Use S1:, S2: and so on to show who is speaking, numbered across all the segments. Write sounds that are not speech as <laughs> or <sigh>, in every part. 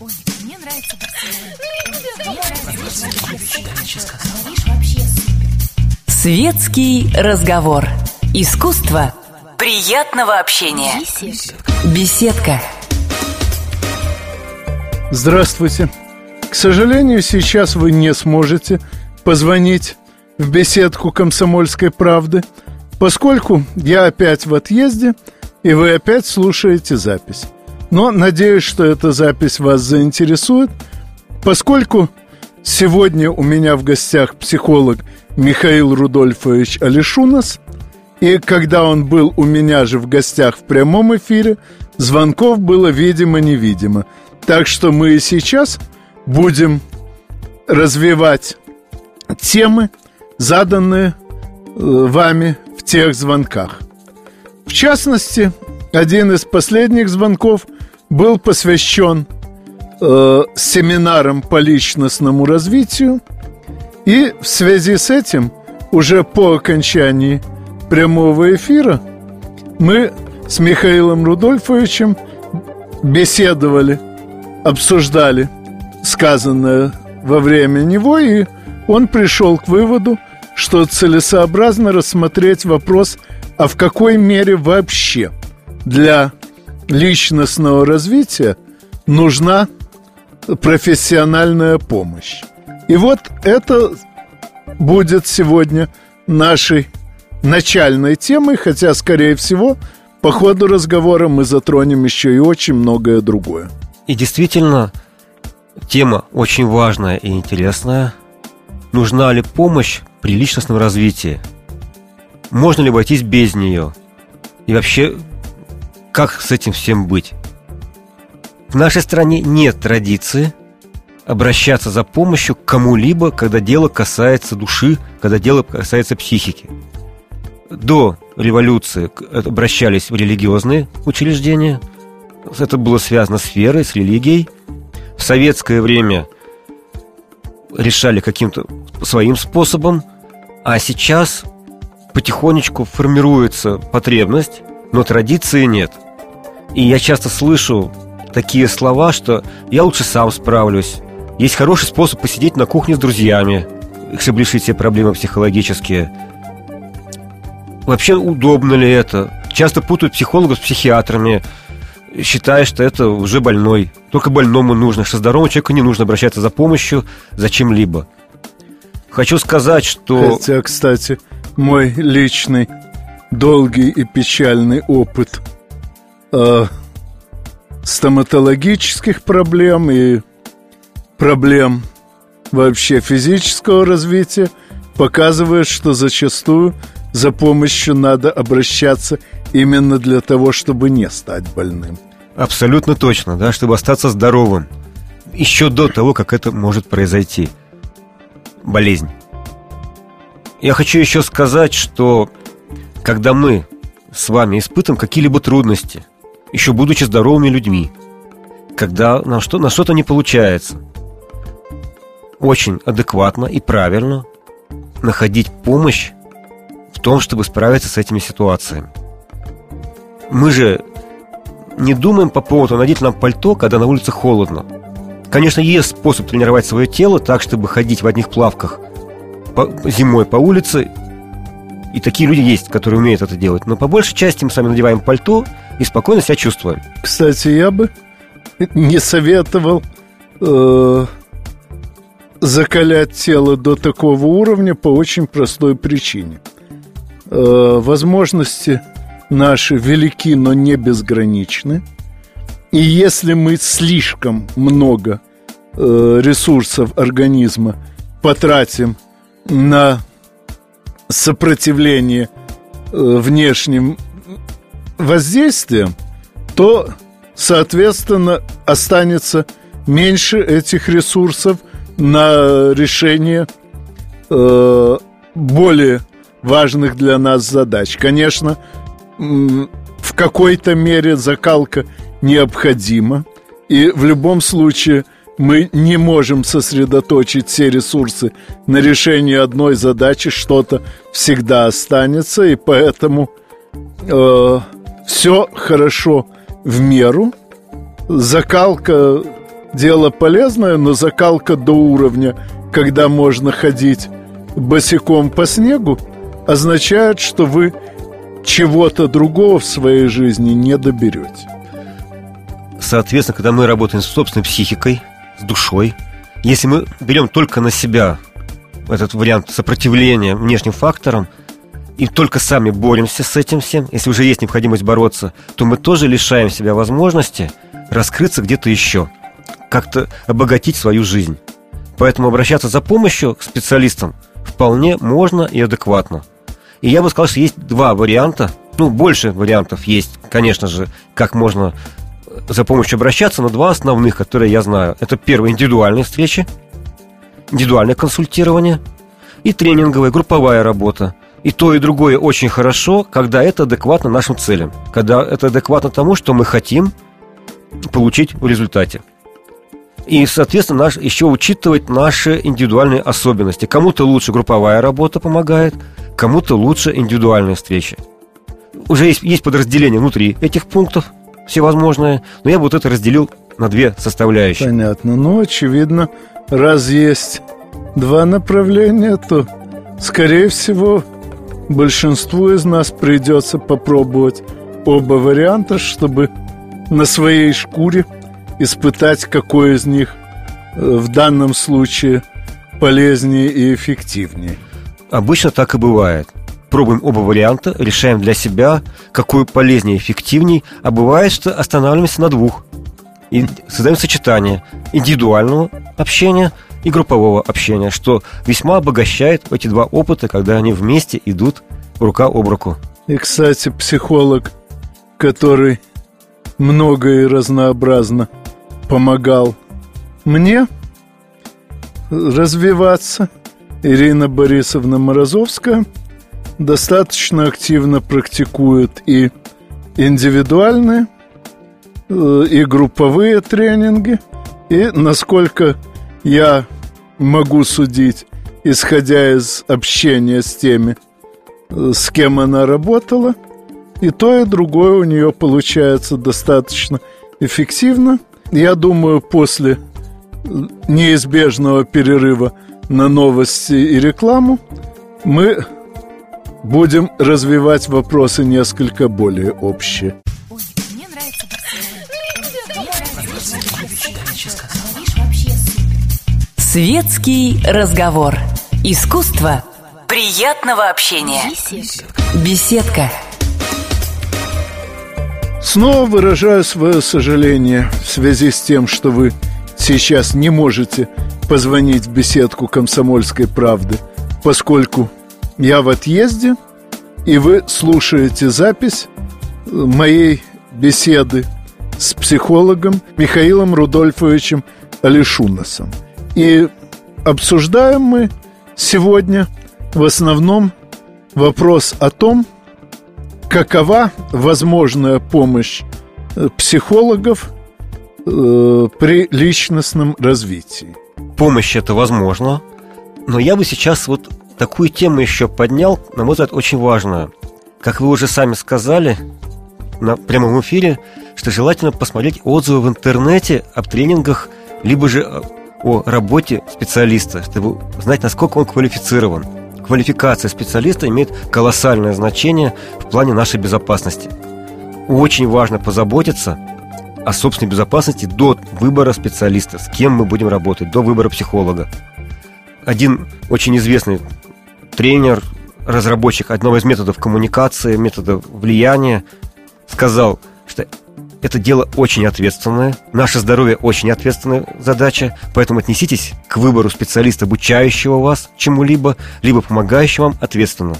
S1: Ой, мне нравится Светский разговор. Искусство приятного общения. Беседка.
S2: Здравствуйте. К сожалению, сейчас вы не сможете позвонить в беседку «Комсомольской правды», поскольку я опять в отъезде, и вы опять слушаете запись. Но надеюсь, что эта запись вас заинтересует, поскольку сегодня у меня в гостях психолог Михаил Рудольфович Алишунас, и когда он был у меня же в гостях в прямом эфире, звонков было видимо-невидимо. Так что мы и сейчас будем развивать темы, заданные э, вами в тех звонках. В частности, один из последних звонков был посвящен э, семинарам по личностному развитию, и в связи с этим уже по окончании прямого эфира мы с Михаилом Рудольфовичем беседовали, обсуждали сказанное во время него, и он пришел к выводу, что целесообразно рассмотреть вопрос, а в какой мере вообще для личностного развития нужна профессиональная помощь. И вот это будет сегодня нашей начальной темой, хотя, скорее всего, по ходу разговора мы затронем еще и очень многое другое.
S3: И действительно, тема очень важная и интересная. Нужна ли помощь при личностном развитии? Можно ли обойтись без нее? И вообще, как с этим всем быть? В нашей стране нет традиции обращаться за помощью к кому-либо, когда дело касается души, когда дело касается психики. До революции обращались в религиозные учреждения. Это было связано с верой, с религией. В советское время решали каким-то своим способом, а сейчас потихонечку формируется потребность, но традиции нет. И я часто слышу такие слова, что я лучше сам справлюсь. Есть хороший способ посидеть на кухне с друзьями, чтобы решить все проблемы психологические – Вообще удобно ли это? Часто путают психологов с психиатрами, считая, что это уже больной. Только больному нужно, что здоровому человеку не нужно обращаться за помощью за чем-либо. Хочу сказать, что...
S2: Хотя, кстати, мой личный долгий и печальный опыт э, стоматологических проблем и проблем вообще физического развития показывает, что зачастую за помощью надо обращаться именно для того, чтобы не стать больным.
S3: Абсолютно точно, да, чтобы остаться здоровым. Еще до того, как это может произойти. Болезнь. Я хочу еще сказать, что когда мы с вами испытываем какие-либо трудности, еще будучи здоровыми людьми, когда нам что, на что-то не получается, очень адекватно и правильно находить помощь в том, чтобы справиться с этими ситуациями. Мы же не думаем по поводу надеть нам пальто, когда на улице холодно. Конечно, есть способ тренировать свое тело так, чтобы ходить в одних плавках зимой по улице. И такие люди есть, которые умеют это делать. Но по большей части мы сами надеваем пальто и спокойно себя чувствуем.
S2: Кстати, я бы <laughs> не советовал э, закалять тело до такого уровня по очень простой причине – э, возможности наши велики, но не безграничны. И если мы слишком много э, ресурсов организма потратим на сопротивление э, внешним воздействиям, то, соответственно, останется меньше этих ресурсов на решение э, более важных для нас задач. Конечно, в какой-то мере закалка необходима, и в любом случае мы не можем сосредоточить все ресурсы на решении одной задачи, что-то всегда останется, и поэтому э, все хорошо в меру. Закалка дело полезное, но закалка до уровня, когда можно ходить босиком по снегу, означает, что вы чего-то другого в своей жизни не доберете.
S3: Соответственно, когда мы работаем с собственной психикой, с душой, если мы берем только на себя этот вариант сопротивления внешним факторам – и только сами боремся с этим всем, если уже есть необходимость бороться, то мы тоже лишаем себя возможности раскрыться где-то еще, как-то обогатить свою жизнь. Поэтому обращаться за помощью к специалистам вполне можно и адекватно. И я бы сказал, что есть два варианта, ну, больше вариантов есть, конечно же, как можно за помощью обращаться, но два основных, которые я знаю. Это первое, индивидуальные встречи, индивидуальное консультирование и тренинговая, групповая работа – и то, и другое очень хорошо, когда это адекватно нашим целям. Когда это адекватно тому, что мы хотим получить в результате. И, соответственно, наш, еще учитывать наши индивидуальные особенности. Кому-то лучше групповая работа помогает, кому-то лучше индивидуальные встречи. Уже есть, есть подразделения внутри этих пунктов, всевозможные, но я бы вот это разделил на две составляющие.
S2: Понятно. Ну, очевидно, раз есть два направления, то, скорее всего, большинству из нас придется попробовать оба варианта, чтобы на своей шкуре испытать, какой из них э, в данном случае полезнее и эффективнее.
S3: Обычно так и бывает. Пробуем оба варианта, решаем для себя, какой полезнее эффективней, а бывает, что останавливаемся на двух. И создаем сочетание индивидуального общения – и группового общения, что весьма обогащает эти два опыта, когда они вместе идут рука об руку.
S2: И, кстати, психолог, который много и разнообразно помогал мне развиваться, Ирина Борисовна Морозовская, достаточно активно практикует и индивидуальные, э, и групповые тренинги. И, насколько я могу судить, исходя из общения с теми, с кем она работала. И то, и другое у нее получается достаточно эффективно. Я думаю, после неизбежного перерыва на новости и рекламу мы будем развивать вопросы несколько более общие.
S1: Светский разговор. Искусство приятного общения. Беседка.
S2: Снова выражаю свое сожаление в связи с тем, что вы сейчас не можете позвонить в беседку «Комсомольской правды», поскольку я в отъезде, и вы слушаете запись моей беседы с психологом Михаилом Рудольфовичем Алишунасом – и обсуждаем мы сегодня в основном вопрос о том, какова возможная помощь э, психологов э, при личностном развитии.
S3: Помощь это возможно, но я бы сейчас вот такую тему еще поднял, на мой взгляд, очень важную. Как вы уже сами сказали на прямом эфире, что желательно посмотреть отзывы в интернете об тренингах, либо же э, о работе специалиста, чтобы знать, насколько он квалифицирован. Квалификация специалиста имеет колоссальное значение в плане нашей безопасности. Очень важно позаботиться о собственной безопасности до выбора специалиста, с кем мы будем работать, до выбора психолога. Один очень известный тренер, разработчик одного из методов коммуникации, метода влияния, сказал, что это дело очень ответственное. Наше здоровье очень ответственная задача, поэтому отнеситесь к выбору специалиста, обучающего вас чему-либо, либо помогающего вам ответственно.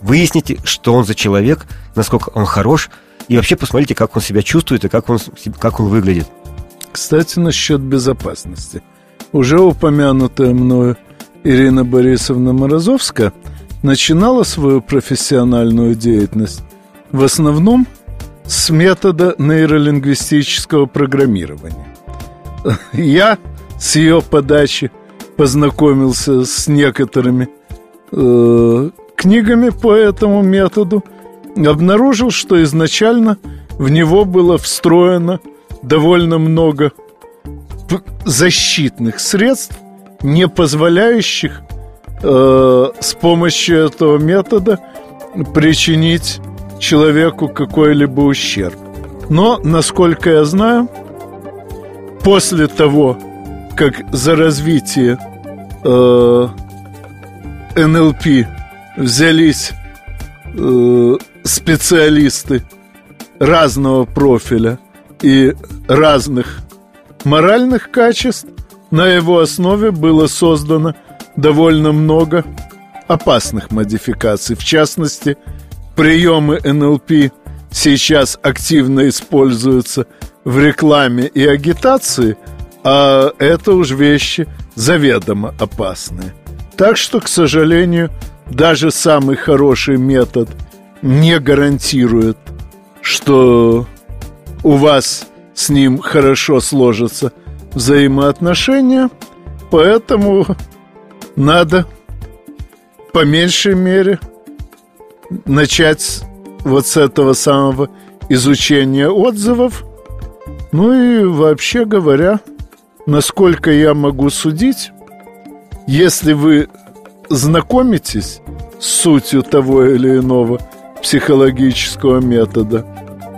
S3: Выясните, что он за человек, насколько он хорош, и вообще посмотрите, как он себя чувствует и как он, как он выглядит.
S2: Кстати, насчет безопасности. Уже упомянутая мною Ирина Борисовна Морозовская начинала свою профессиональную деятельность в основном – с метода нейролингвистического программирования. Я с ее подачи познакомился с некоторыми э, книгами по этому методу, обнаружил, что изначально в него было встроено довольно много защитных средств, не позволяющих э, с помощью этого метода причинить человеку какой-либо ущерб. Но, насколько я знаю, после того, как за развитие э, НЛП взялись э, специалисты разного профиля и разных моральных качеств, на его основе было создано довольно много опасных модификаций. В частности, приемы НЛП сейчас активно используются в рекламе и агитации, а это уж вещи заведомо опасные. Так что, к сожалению, даже самый хороший метод не гарантирует, что у вас с ним хорошо сложатся взаимоотношения, поэтому надо по меньшей мере начать вот с этого самого изучения отзывов. Ну и вообще говоря, насколько я могу судить, если вы знакомитесь с сутью того или иного психологического метода,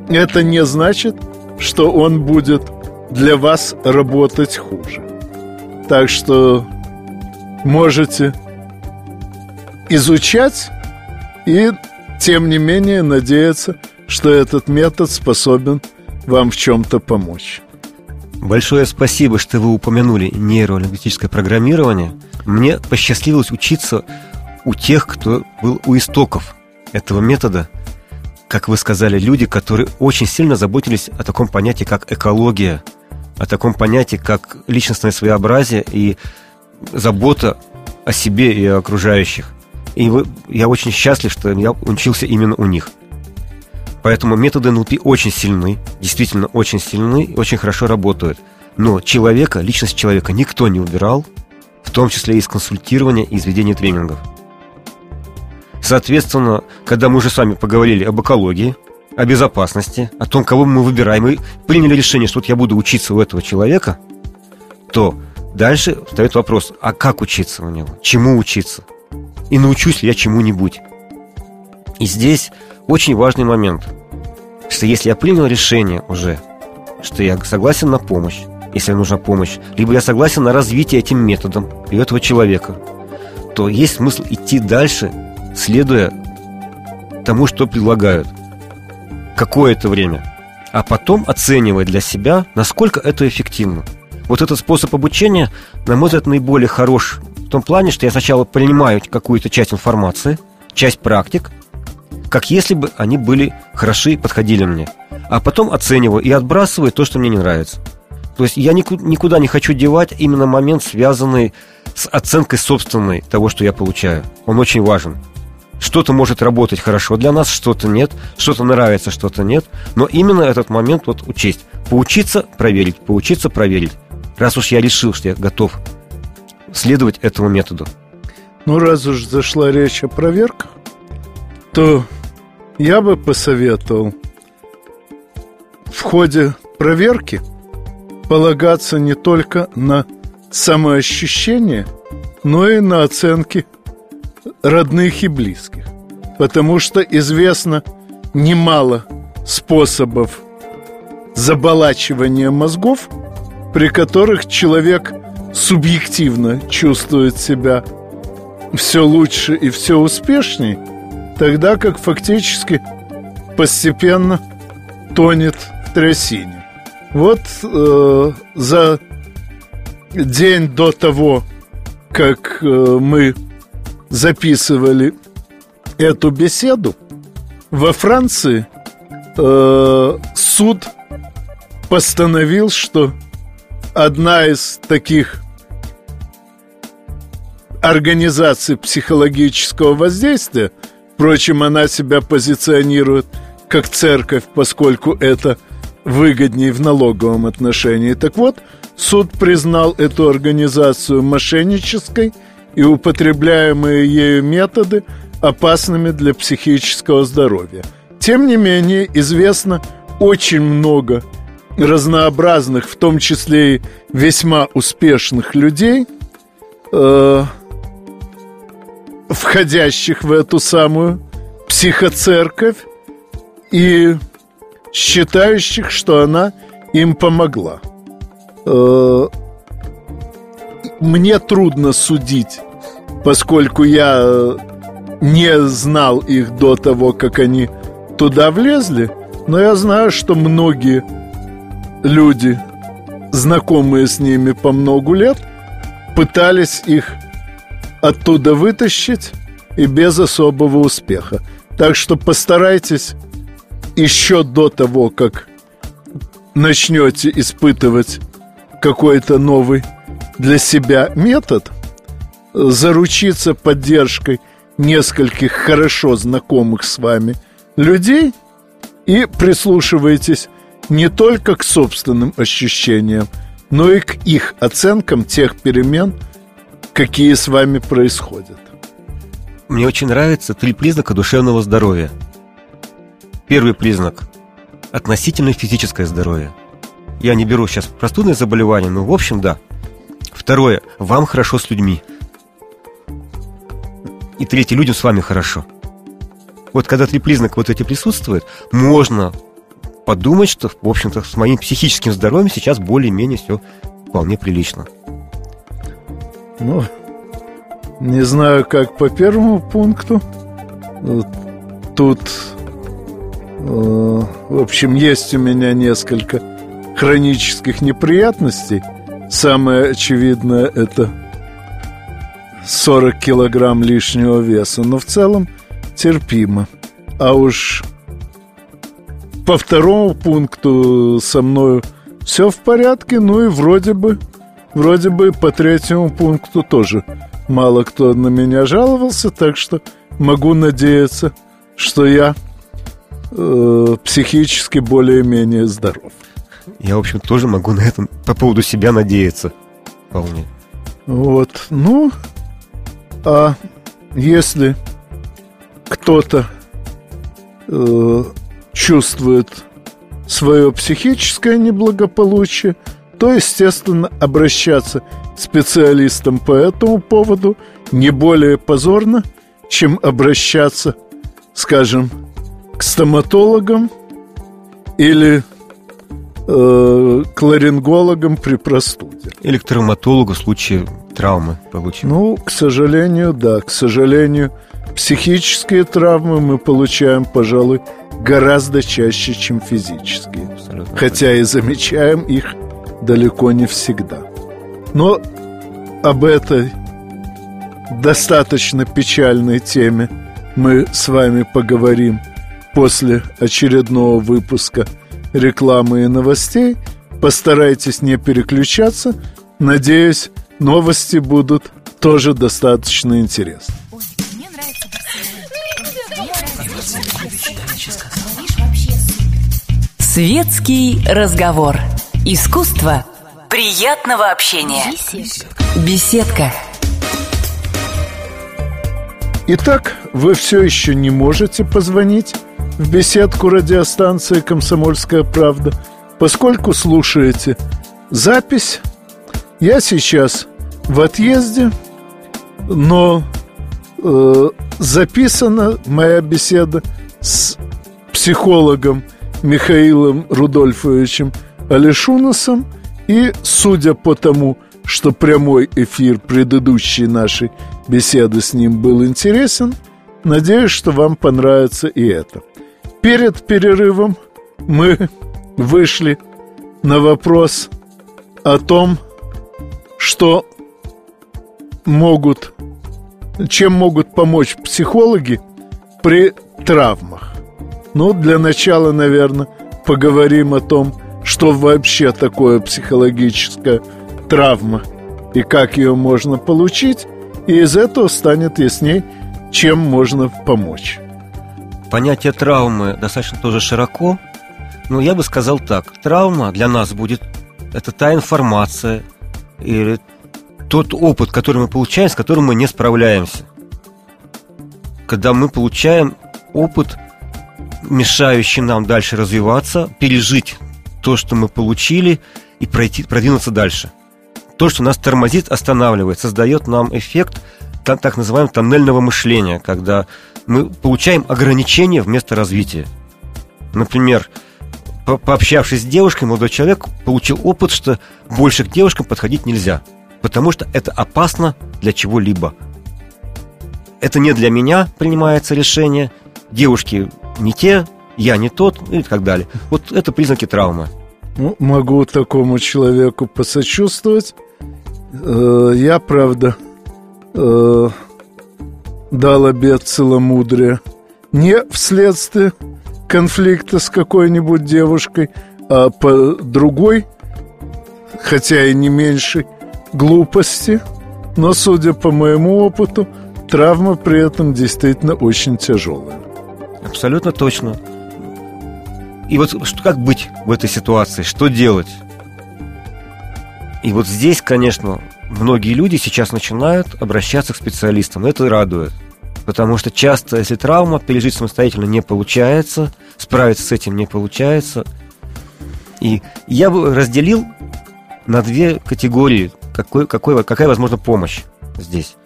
S2: это не значит, что он будет для вас работать хуже. Так что можете изучать и, тем не менее, надеяться, что этот метод способен вам в чем-то помочь.
S3: Большое спасибо, что вы упомянули нейролингвистическое программирование. Мне посчастливилось учиться у тех, кто был у истоков этого метода. Как вы сказали, люди, которые очень сильно заботились о таком понятии, как экология, о таком понятии, как личностное своеобразие и забота о себе и о окружающих. И я очень счастлив, что я учился именно у них. Поэтому методы НЛП очень сильны, действительно очень сильны очень хорошо работают. Но человека, личность человека никто не убирал, в том числе и из консультирования и из ведения тренингов. Соответственно, когда мы уже с вами поговорили об экологии, о безопасности, о том, кого мы выбираем, и приняли решение, что вот я буду учиться у этого человека, то дальше встает вопрос, а как учиться у него, чему учиться, и научусь ли я чему-нибудь. И здесь очень важный момент, что если я принял решение уже, что я согласен на помощь, если нужна помощь, либо я согласен на развитие этим методом и этого человека, то есть смысл идти дальше, следуя тому, что предлагают. Какое-то время. А потом оценивать для себя, насколько это эффективно. Вот этот способ обучения, на мой взгляд, наиболее хорош в том плане, что я сначала принимаю какую-то часть информации, часть практик, как если бы они были хороши и подходили мне. А потом оцениваю и отбрасываю то, что мне не нравится. То есть я никуда не хочу девать именно момент, связанный с оценкой собственной того, что я получаю. Он очень важен. Что-то может работать хорошо для нас, что-то нет, что-то нравится, что-то нет. Но именно этот момент вот учесть. Поучиться, проверить, поучиться, проверить. Раз уж я решил, что я готов следовать этому методу.
S2: Ну, раз уж зашла речь о проверках, то я бы посоветовал в ходе проверки полагаться не только на самоощущение, но и на оценки родных и близких. Потому что известно немало способов заболачивания мозгов, при которых человек субъективно чувствует себя все лучше и все успешней – тогда как фактически постепенно тонет в трясине. Вот э, за день до того, как э, мы записывали эту беседу, во Франции э, суд постановил, что одна из таких организаций психологического воздействия – Впрочем, она себя позиционирует как церковь, поскольку это выгоднее в налоговом отношении. Так вот, суд признал эту организацию мошеннической и употребляемые ею методы опасными для психического здоровья. Тем не менее, известно очень много разнообразных, в том числе и весьма успешных людей, э, входящих в эту самую психоцерковь и считающих, что она им помогла. Э, мне трудно судить, поскольку я э, не знал их до того, как они туда влезли, но я знаю, что многие люди, знакомые с ними по многу лет, пытались их оттуда вытащить и без особого успеха. Так что постарайтесь еще до того, как начнете испытывать какой-то новый для себя метод, заручиться поддержкой нескольких хорошо знакомых с вами людей и прислушивайтесь не только к собственным ощущениям, но и к их оценкам тех перемен, какие с вами происходят.
S3: Мне очень нравятся три признака душевного здоровья. Первый признак – относительно физическое здоровье. Я не беру сейчас простудные заболевания, но в общем да. Второе – вам хорошо с людьми. И третье – людям с вами хорошо. Вот когда три признака вот эти присутствуют, можно подумать, что, в общем-то, с моим психическим здоровьем сейчас более-менее все вполне прилично.
S2: Ну, не знаю, как по первому пункту. Тут, э, в общем, есть у меня несколько хронических неприятностей. Самое очевидное – это 40 килограмм лишнего веса. Но в целом терпимо. А уж по второму пункту со мною все в порядке, ну и вроде бы, вроде бы по третьему пункту тоже мало кто на меня жаловался, так что могу надеяться, что я э, психически более-менее здоров.
S3: Я, в общем, тоже могу на этом по поводу себя надеяться вполне.
S2: Вот, ну, а если кто-то э, чувствует свое психическое неблагополучие, то, естественно, обращаться к специалистам по этому поводу не более позорно, чем обращаться, скажем, к стоматологам или э, к ларингологам при простуде.
S3: Или к травматологу в случае травмы получим.
S2: Ну, к сожалению, да, к сожалению, психические травмы мы получаем, пожалуй, гораздо чаще, чем физические. Абсолютно. Хотя и замечаем их далеко не всегда. Но об этой достаточно печальной теме мы с вами поговорим после очередного выпуска рекламы и новостей. Постарайтесь не переключаться. Надеюсь, новости будут тоже достаточно интересны.
S1: Светский разговор. Искусство приятного общения. Беседка.
S2: Итак, вы все еще не можете позвонить в беседку радиостанции «Комсомольская правда», поскольку слушаете запись. Я сейчас в отъезде, но э, записана моя беседа с психологом – Михаилом Рудольфовичем Алишунасом И, судя по тому, что прямой эфир предыдущей нашей беседы с ним был интересен, надеюсь, что вам понравится и это. Перед перерывом мы вышли на вопрос о том, что могут, чем могут помочь психологи при травмах. Ну, для начала, наверное, поговорим о том, что вообще такое психологическая травма и как ее можно получить, и из этого станет ясней, чем можно помочь.
S3: Понятие травмы достаточно тоже широко, но я бы сказал так. Травма для нас будет это та информация или тот опыт, который мы получаем, с которым мы не справляемся. Когда мы получаем опыт, мешающий нам дальше развиваться, пережить то, что мы получили, и пройти, продвинуться дальше. То, что нас тормозит, останавливает, создает нам эффект так, так называемого тоннельного мышления, когда мы получаем ограничения вместо развития. Например, по пообщавшись с девушкой, молодой человек получил опыт, что больше к девушкам подходить нельзя, потому что это опасно для чего-либо. Это не для меня принимается решение, девушки не те, я не тот и так далее. Вот это признаки травмы.
S2: Ну, могу такому человеку посочувствовать. Э, я, правда, э, дал обед целомудрия не вследствие конфликта с какой-нибудь девушкой, а по другой, хотя и не меньшей, глупости. Но, судя по моему опыту, травма при этом действительно очень тяжелая.
S3: Абсолютно точно. И вот как быть в этой ситуации? Что делать? И вот здесь, конечно, многие люди сейчас начинают обращаться к специалистам. Это радует. Потому что часто, если травма, пережить самостоятельно не получается, справиться с этим не получается. И я бы разделил на две категории, какой, какой, какая возможна помощь здесь.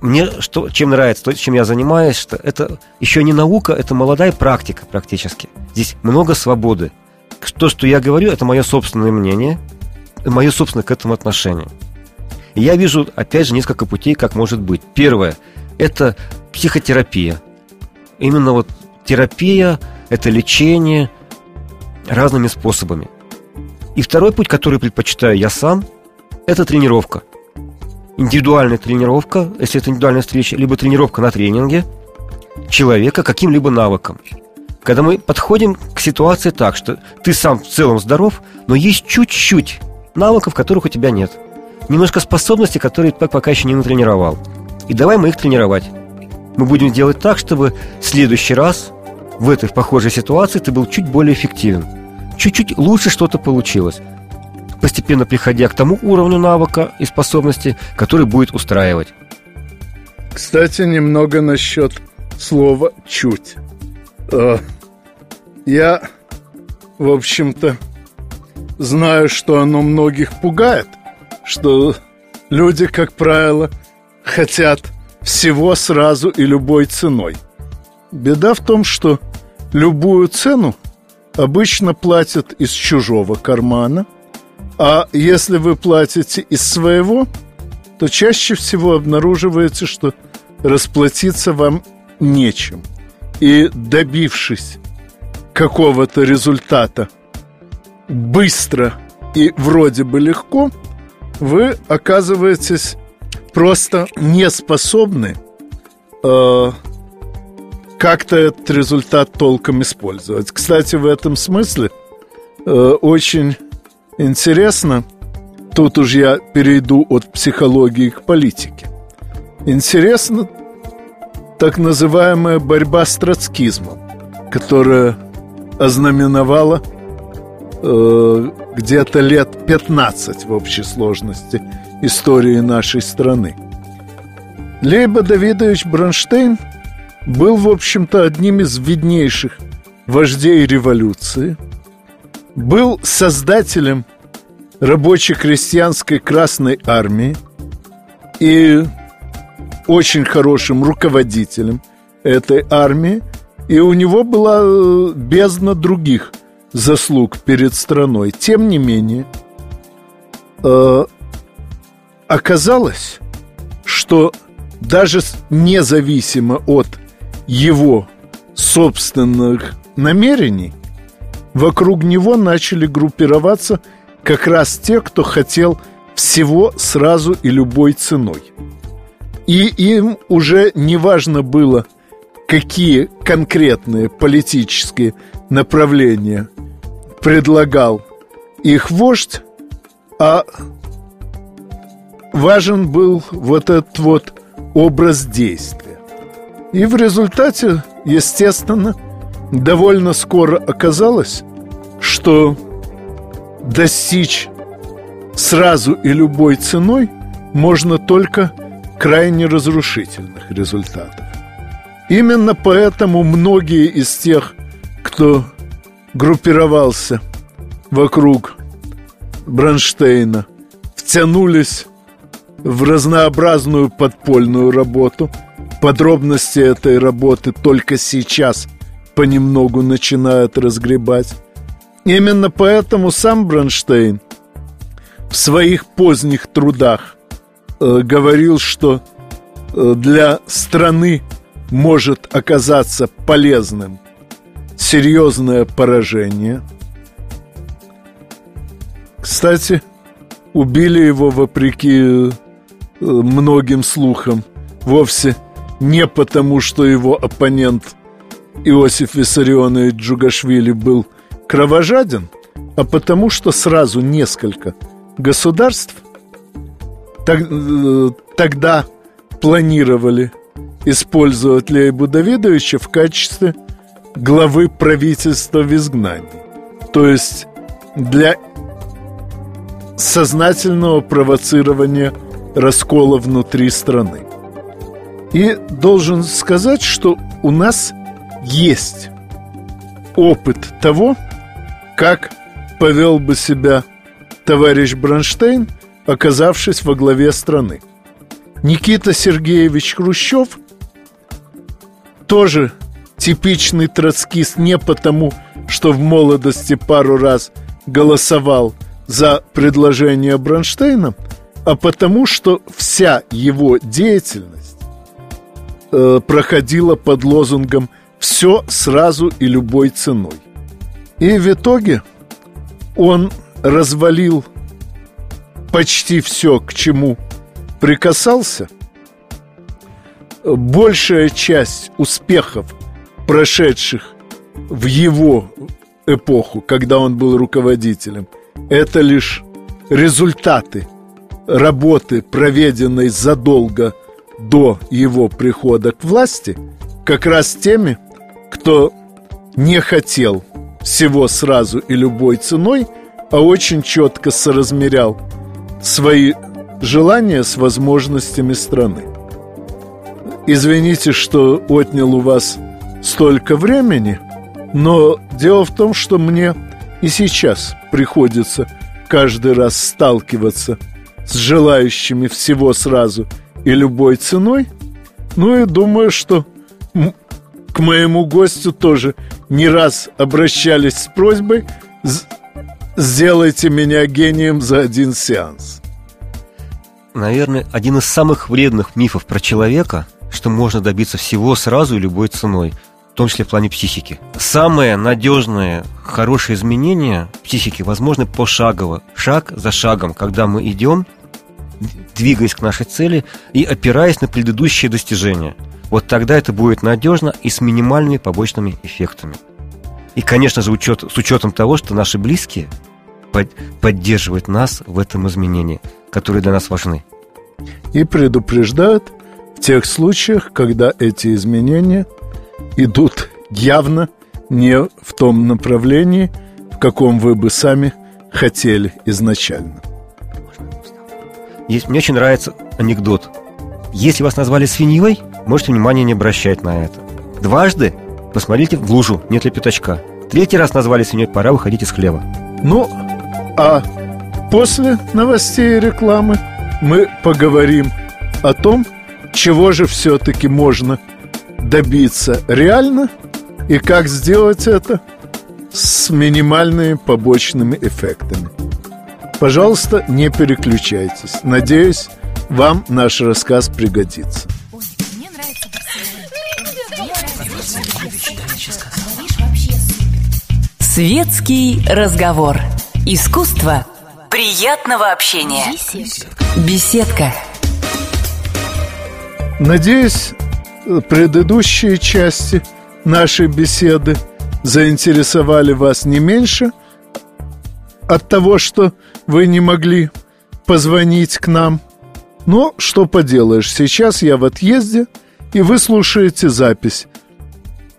S3: Мне что, чем нравится, то, чем я занимаюсь, что это еще не наука, это молодая практика практически. Здесь много свободы. То, что я говорю, это мое собственное мнение, мое собственное к этому отношение. И я вижу, опять же, несколько путей, как может быть. Первое – это психотерапия. Именно вот терапия – это лечение разными способами. И второй путь, который предпочитаю я сам, это тренировка. Индивидуальная тренировка, если это индивидуальная встреча, либо тренировка на тренинге человека каким-либо навыком. Когда мы подходим к ситуации так, что ты сам в целом здоров, но есть чуть-чуть навыков, которых у тебя нет. Немножко способностей, которые ты пока еще не натренировал. И давай мы их тренировать. Мы будем делать так, чтобы в следующий раз в этой похожей ситуации ты был чуть более эффективен. Чуть-чуть лучше что-то получилось. Постепенно приходя к тому уровню навыка и способности, который будет устраивать.
S2: Кстати, немного насчет слова «чуть». Э, я, в общем-то, знаю, что оно многих пугает, что люди, как правило, хотят всего сразу и любой ценой. Беда в том, что любую цену обычно платят из чужого кармана, а если вы платите из своего, то чаще всего обнаруживается, что расплатиться вам нечем. И добившись какого-то результата быстро и вроде бы легко, вы оказываетесь просто не способны э, как-то этот результат толком использовать. Кстати, в этом смысле э, очень интересно, тут уж я перейду от психологии к политике. Интересно так называемая борьба с троцкизмом, которая ознаменовала э, где-то лет 15 в общей сложности истории нашей страны. Лейба Давидович Бронштейн был, в общем-то, одним из виднейших вождей революции, был создателем рабоче-крестьянской Красной Армии и очень хорошим руководителем этой армии, и у него была э, бездна других заслуг перед страной. Тем не менее, э, оказалось, что даже независимо от его собственных намерений, вокруг него начали группироваться как раз те, кто хотел всего сразу и любой ценой. И им уже не важно было, какие конкретные политические направления предлагал их вождь, а важен был вот этот вот образ действия. И в результате, естественно, довольно скоро оказалось, что достичь сразу и любой ценой можно только крайне разрушительных результатов. Именно поэтому многие из тех, кто группировался вокруг Бронштейна втянулись в разнообразную подпольную работу. Подробности этой работы только сейчас понемногу начинают разгребать. Именно поэтому сам Бронштейн в своих поздних трудах э, говорил, что э, для страны может оказаться полезным серьезное поражение. Кстати, убили его вопреки многим слухам вовсе не потому, что его оппонент Иосиф Виссарионович Джугашвили был кровожаден, а потому что сразу несколько государств э, тогда планировали использовать Лейбу Давидовича в качестве главы правительства в изгнании. То есть для сознательного провоцирования раскола внутри страны. И должен сказать, что у нас есть опыт того, как повел бы себя товарищ Бронштейн, оказавшись во главе страны. Никита Сергеевич Хрущев тоже типичный троцкист не потому, что в молодости пару раз голосовал за предложение Бронштейна, а потому, что вся его деятельность э, проходила под лозунгом «все сразу и любой ценой». И в итоге он развалил почти все, к чему прикасался, большая часть успехов, прошедших в его эпоху, когда он был руководителем, это лишь результаты работы, проведенной задолго до его прихода к власти, как раз теми, кто не хотел всего сразу и любой ценой, а очень четко соразмерял свои желания с возможностями страны. Извините, что отнял у вас столько времени, но дело в том, что мне и сейчас приходится каждый раз сталкиваться с желающими всего сразу и любой ценой. Ну и думаю, что к моему гостю тоже не раз обращались с просьбой «Сделайте меня гением за один сеанс».
S3: Наверное, один из самых вредных мифов про человека, что можно добиться всего сразу и любой ценой, в том числе в плане психики. Самое надежное, хорошее изменение психики возможно пошагово, шаг за шагом, когда мы идем, двигаясь к нашей цели и опираясь на предыдущие достижения. Вот тогда это будет надежно и с минимальными побочными эффектами. И, конечно же, учет, с учетом того, что наши близкие под, поддерживают нас в этом изменении, которые для нас важны.
S2: И предупреждают в тех случаях, когда эти изменения идут явно не в том направлении, в каком вы бы сами хотели изначально.
S3: Есть, мне очень нравится анекдот. Если вас назвали свиньей, можете внимания не обращать на это. Дважды посмотрите в лужу, нет ли пятачка. Третий раз назвали свиньей, пора выходить из хлева.
S2: Ну, а после новостей и рекламы мы поговорим о том, чего же все-таки можно добиться реально и как сделать это с минимальными побочными эффектами. Пожалуйста, не переключайтесь. Надеюсь, вам наш рассказ пригодится.
S1: Светский разговор. Искусство приятного общения. Беседка.
S2: Надеюсь, предыдущие части нашей беседы заинтересовали вас не меньше от того, что вы не могли позвонить к нам. Но что поделаешь, сейчас я в отъезде, и вы слушаете запись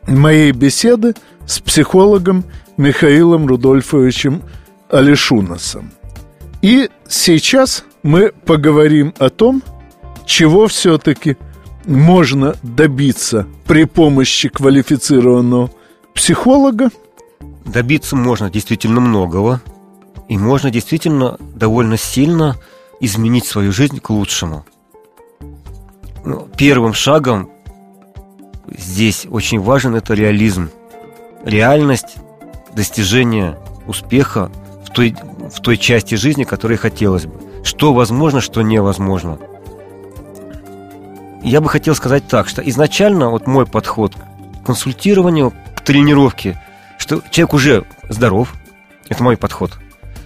S2: моей беседы с психологом Михаилом Рудольфовичем Алишунасом. И сейчас мы поговорим о том, чего все-таки можно добиться при помощи квалифицированного психолога.
S3: Добиться можно действительно многого. И можно действительно довольно сильно изменить свою жизнь к лучшему. Ну, первым шагом здесь очень важен это реализм. Реальность достижения успеха в той, в той части жизни, которой хотелось бы. Что возможно, что невозможно. Я бы хотел сказать так, что изначально вот мой подход к консультированию, к тренировке, что человек уже здоров, это мой подход,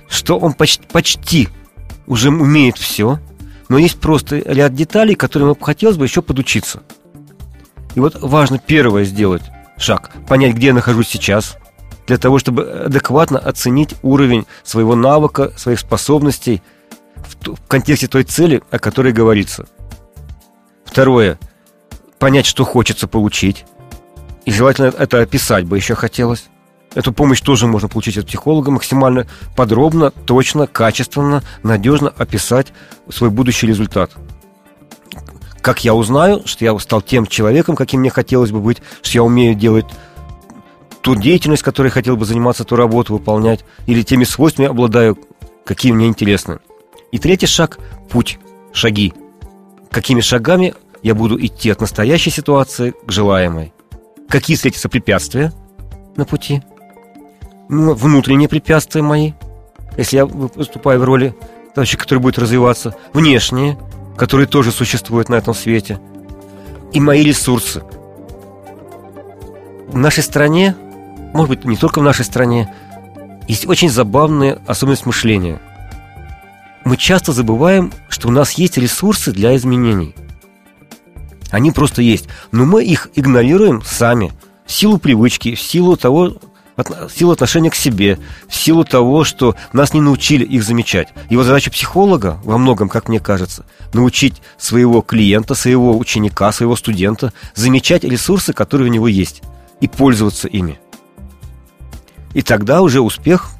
S3: что он почти, почти уже умеет все, но есть просто ряд деталей, которым хотелось бы еще подучиться. И вот важно первое сделать шаг, понять, где я нахожусь сейчас, для того, чтобы адекватно оценить уровень своего навыка, своих способностей в, в контексте той цели, о которой говорится. Второе, понять, что хочется получить. И желательно это описать бы еще хотелось. Эту помощь тоже можно получить от психолога максимально подробно, точно, качественно, надежно описать свой будущий результат. Как я узнаю, что я стал тем человеком, каким мне хотелось бы быть, что я умею делать ту деятельность, которой хотел бы заниматься, ту работу выполнять, или теми свойствами обладаю, какие мне интересны. И третий шаг – путь, шаги. Какими шагами я буду идти от настоящей ситуации к желаемой. Какие встретятся препятствия на пути – ну, внутренние препятствия мои, если я выступаю в роли товарища, который будет развиваться, внешние, которые тоже существуют на этом свете, и мои ресурсы. В нашей стране, может быть, не только в нашей стране, есть очень забавная особенность мышления. Мы часто забываем, что у нас есть ресурсы для изменений. Они просто есть, но мы их игнорируем сами в силу привычки, в силу того, в силу отношения к себе, в силу того, что нас не научили их замечать. Его задача психолога во многом, как мне кажется, научить своего клиента, своего ученика, своего студента замечать ресурсы, которые у него есть, и пользоваться ими. И тогда уже успех,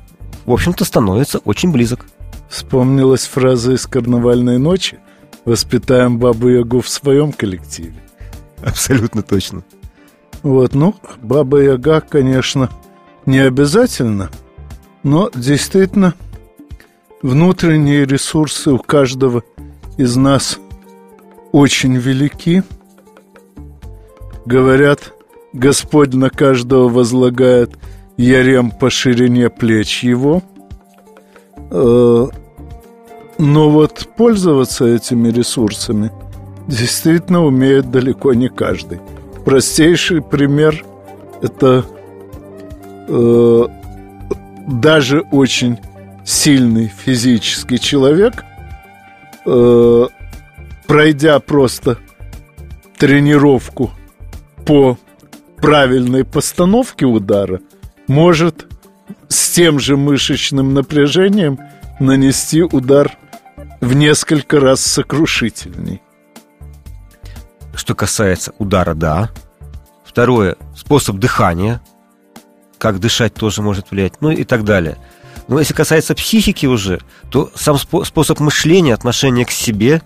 S3: в общем-то, становится очень близок.
S2: Вспомнилась фраза из «Карнавальной ночи» «Воспитаем Бабу-Ягу в своем коллективе».
S3: Абсолютно точно.
S2: Вот, ну, Баба-Яга, конечно, не обязательно, но действительно внутренние ресурсы у каждого из нас очень велики. Говорят, Господь на каждого возлагает ярем по ширине плеч его. Э, но вот пользоваться этими ресурсами действительно умеет далеко не каждый. Простейший пример – это э, даже очень сильный физический человек, э, пройдя просто тренировку по правильной постановке удара, может с тем же мышечным напряжением нанести удар в несколько раз сокрушительней.
S3: Что касается удара, да. Второе, способ дыхания – как дышать тоже может влиять, ну и так далее. Но если касается психики уже, то сам способ мышления, отношение к себе,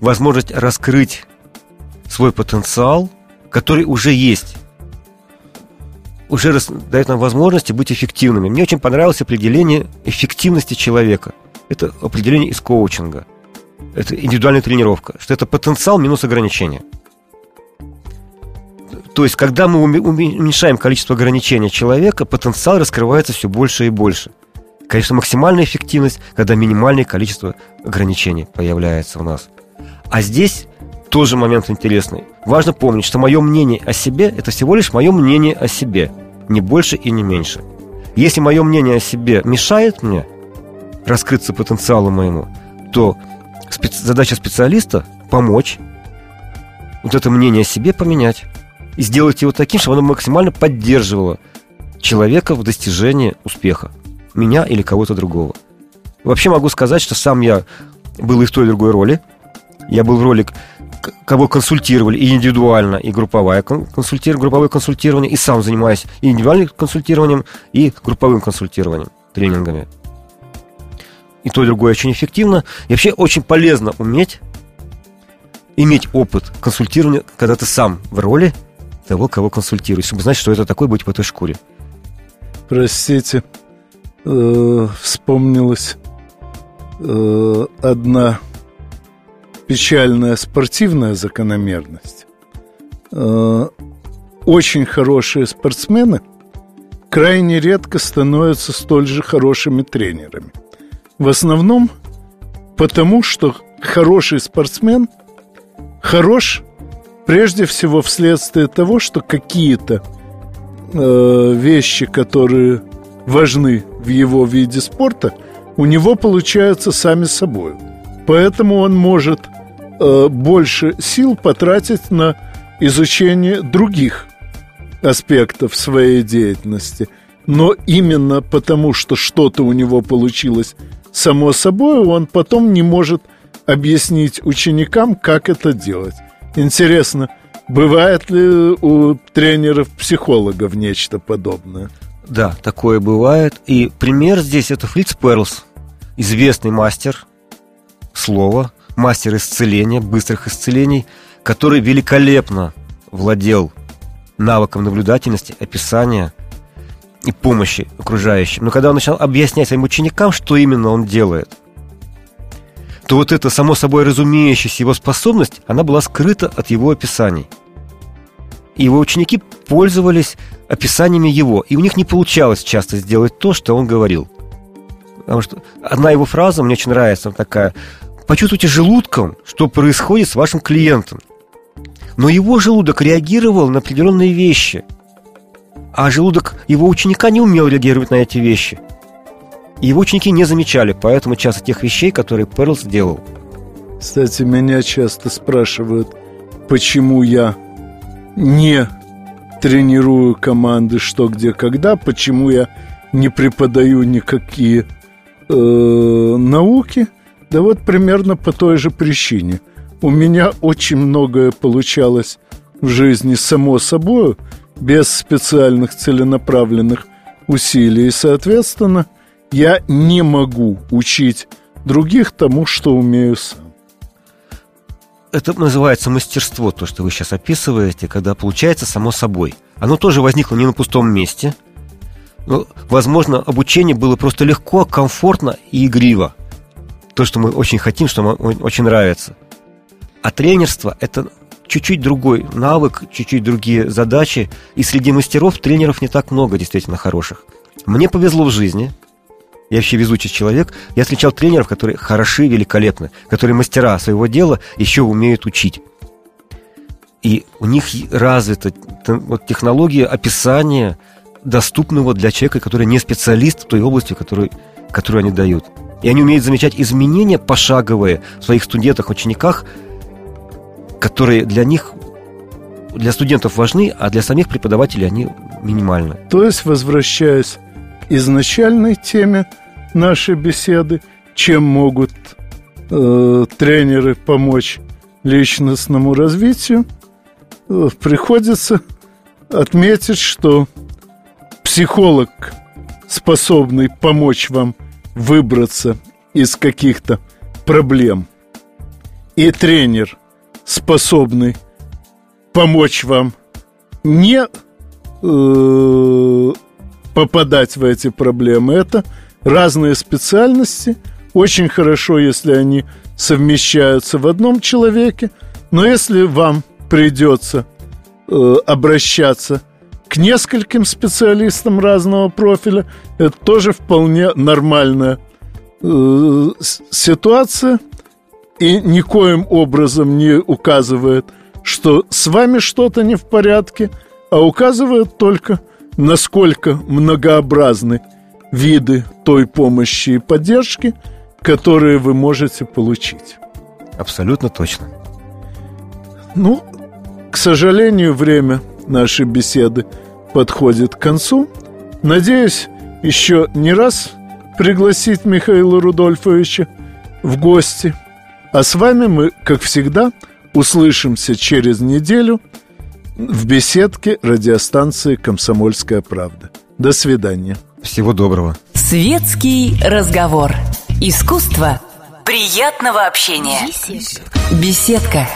S3: возможность раскрыть свой потенциал, который уже есть, уже дает нам возможности быть эффективными. Мне очень понравилось определение эффективности человека. Это определение из коучинга. Это индивидуальная тренировка, что это потенциал минус ограничения – то есть, когда мы уменьшаем количество ограничений человека, потенциал раскрывается все больше и больше. Конечно, максимальная эффективность, когда минимальное количество ограничений появляется у нас. А здесь тоже момент интересный. Важно помнить, что мое мнение о себе – это всего лишь мое мнение о себе, не больше и не меньше. Если мое мнение о себе мешает мне раскрыться потенциалу моему, то специ- задача специалиста – помочь вот это мнение о себе поменять и сделать его таким, чтобы оно максимально поддерживало человека в достижении успеха. Меня или кого-то другого. Вообще могу сказать, что сам я был и в той и другой роли. Я был в роли, кого консультировали и индивидуально, и групповое, консультир, групповое консультирование, и сам занимаюсь и индивидуальным консультированием, и групповым консультированием, тренингами. И то, и другое очень эффективно. И вообще очень полезно уметь иметь опыт консультирования, когда ты сам в роли того, кого консультируешь, чтобы знать, что это такое быть в этой шкуре.
S2: Простите, э, вспомнилась э, одна печальная спортивная закономерность. Э, очень хорошие спортсмены крайне редко становятся столь же хорошими тренерами. В основном потому, что хороший спортсмен хорош прежде всего вследствие того, что какие-то э, вещи, которые важны в его виде спорта, у него получаются сами собой. Поэтому он может э, больше сил потратить на изучение других аспектов своей деятельности. Но именно потому, что что-то у него получилось само собой, он потом не может объяснить ученикам, как это делать. Интересно, бывает ли у тренеров-психологов нечто подобное?
S3: Да, такое бывает. И пример здесь это Фриц Перлс, известный мастер слова, мастер исцеления, быстрых исцелений, который великолепно владел навыком наблюдательности, описания и помощи окружающим. Но когда он начал объяснять своим ученикам, что именно он делает, то вот эта само собой разумеющаяся его способность, она была скрыта от его описаний. И его ученики пользовались описаниями его, и у них не получалось часто сделать то, что он говорил. Потому что одна его фраза мне очень нравится, такая «Почувствуйте желудком, что происходит с вашим клиентом». Но его желудок реагировал на определенные вещи, а желудок его ученика не умел реагировать на эти вещи. И его ученики не замечали, поэтому часто тех вещей, которые Перлс делал.
S2: Кстати, меня часто спрашивают, почему я не тренирую команды что, где, когда, почему я не преподаю никакие э, науки. Да вот примерно по той же причине – у меня очень многое получалось в жизни само собой, без специальных целенаправленных усилий. И, соответственно, я не могу учить других тому, что умею сам.
S3: Это называется мастерство, то, что вы сейчас описываете, когда получается само собой. Оно тоже возникло не на пустом месте. Но, возможно, обучение было просто легко, комфортно и игриво. То, что мы очень хотим, что нам очень нравится. А тренерство – это чуть-чуть другой навык, чуть-чуть другие задачи. И среди мастеров тренеров не так много действительно хороших. Мне повезло в жизни. Я вообще везучий человек. Я встречал тренеров, которые хороши, великолепны, которые мастера своего дела еще умеют учить. И у них развита технология описания доступного для человека, который не специалист в той области, которую, которую они дают. И они умеют замечать изменения пошаговые в своих студентах, учениках – которые для них, для студентов важны, а для самих преподавателей они минимальны.
S2: То есть, возвращаясь изначальной теме нашей беседы, чем могут э, тренеры помочь личностному развитию, э, приходится отметить, что психолог, способный помочь вам выбраться из каких-то проблем, и тренер – способный помочь вам не э, попадать в эти проблемы. Это разные специальности. Очень хорошо, если они совмещаются в одном человеке. Но если вам придется э, обращаться к нескольким специалистам разного профиля, это тоже вполне нормальная э, ситуация и никоим образом не указывает, что с вами что-то не в порядке, а указывает только, насколько многообразны виды той помощи и поддержки, которые вы можете получить.
S3: Абсолютно точно.
S2: Ну, к сожалению, время нашей беседы подходит к концу. Надеюсь, еще не раз пригласить Михаила Рудольфовича в гости – а с вами мы, как всегда, услышимся через неделю в беседке радиостанции «Комсомольская правда». До свидания.
S3: Всего доброго.
S1: Светский разговор. Искусство приятного общения. Беседка. Беседка.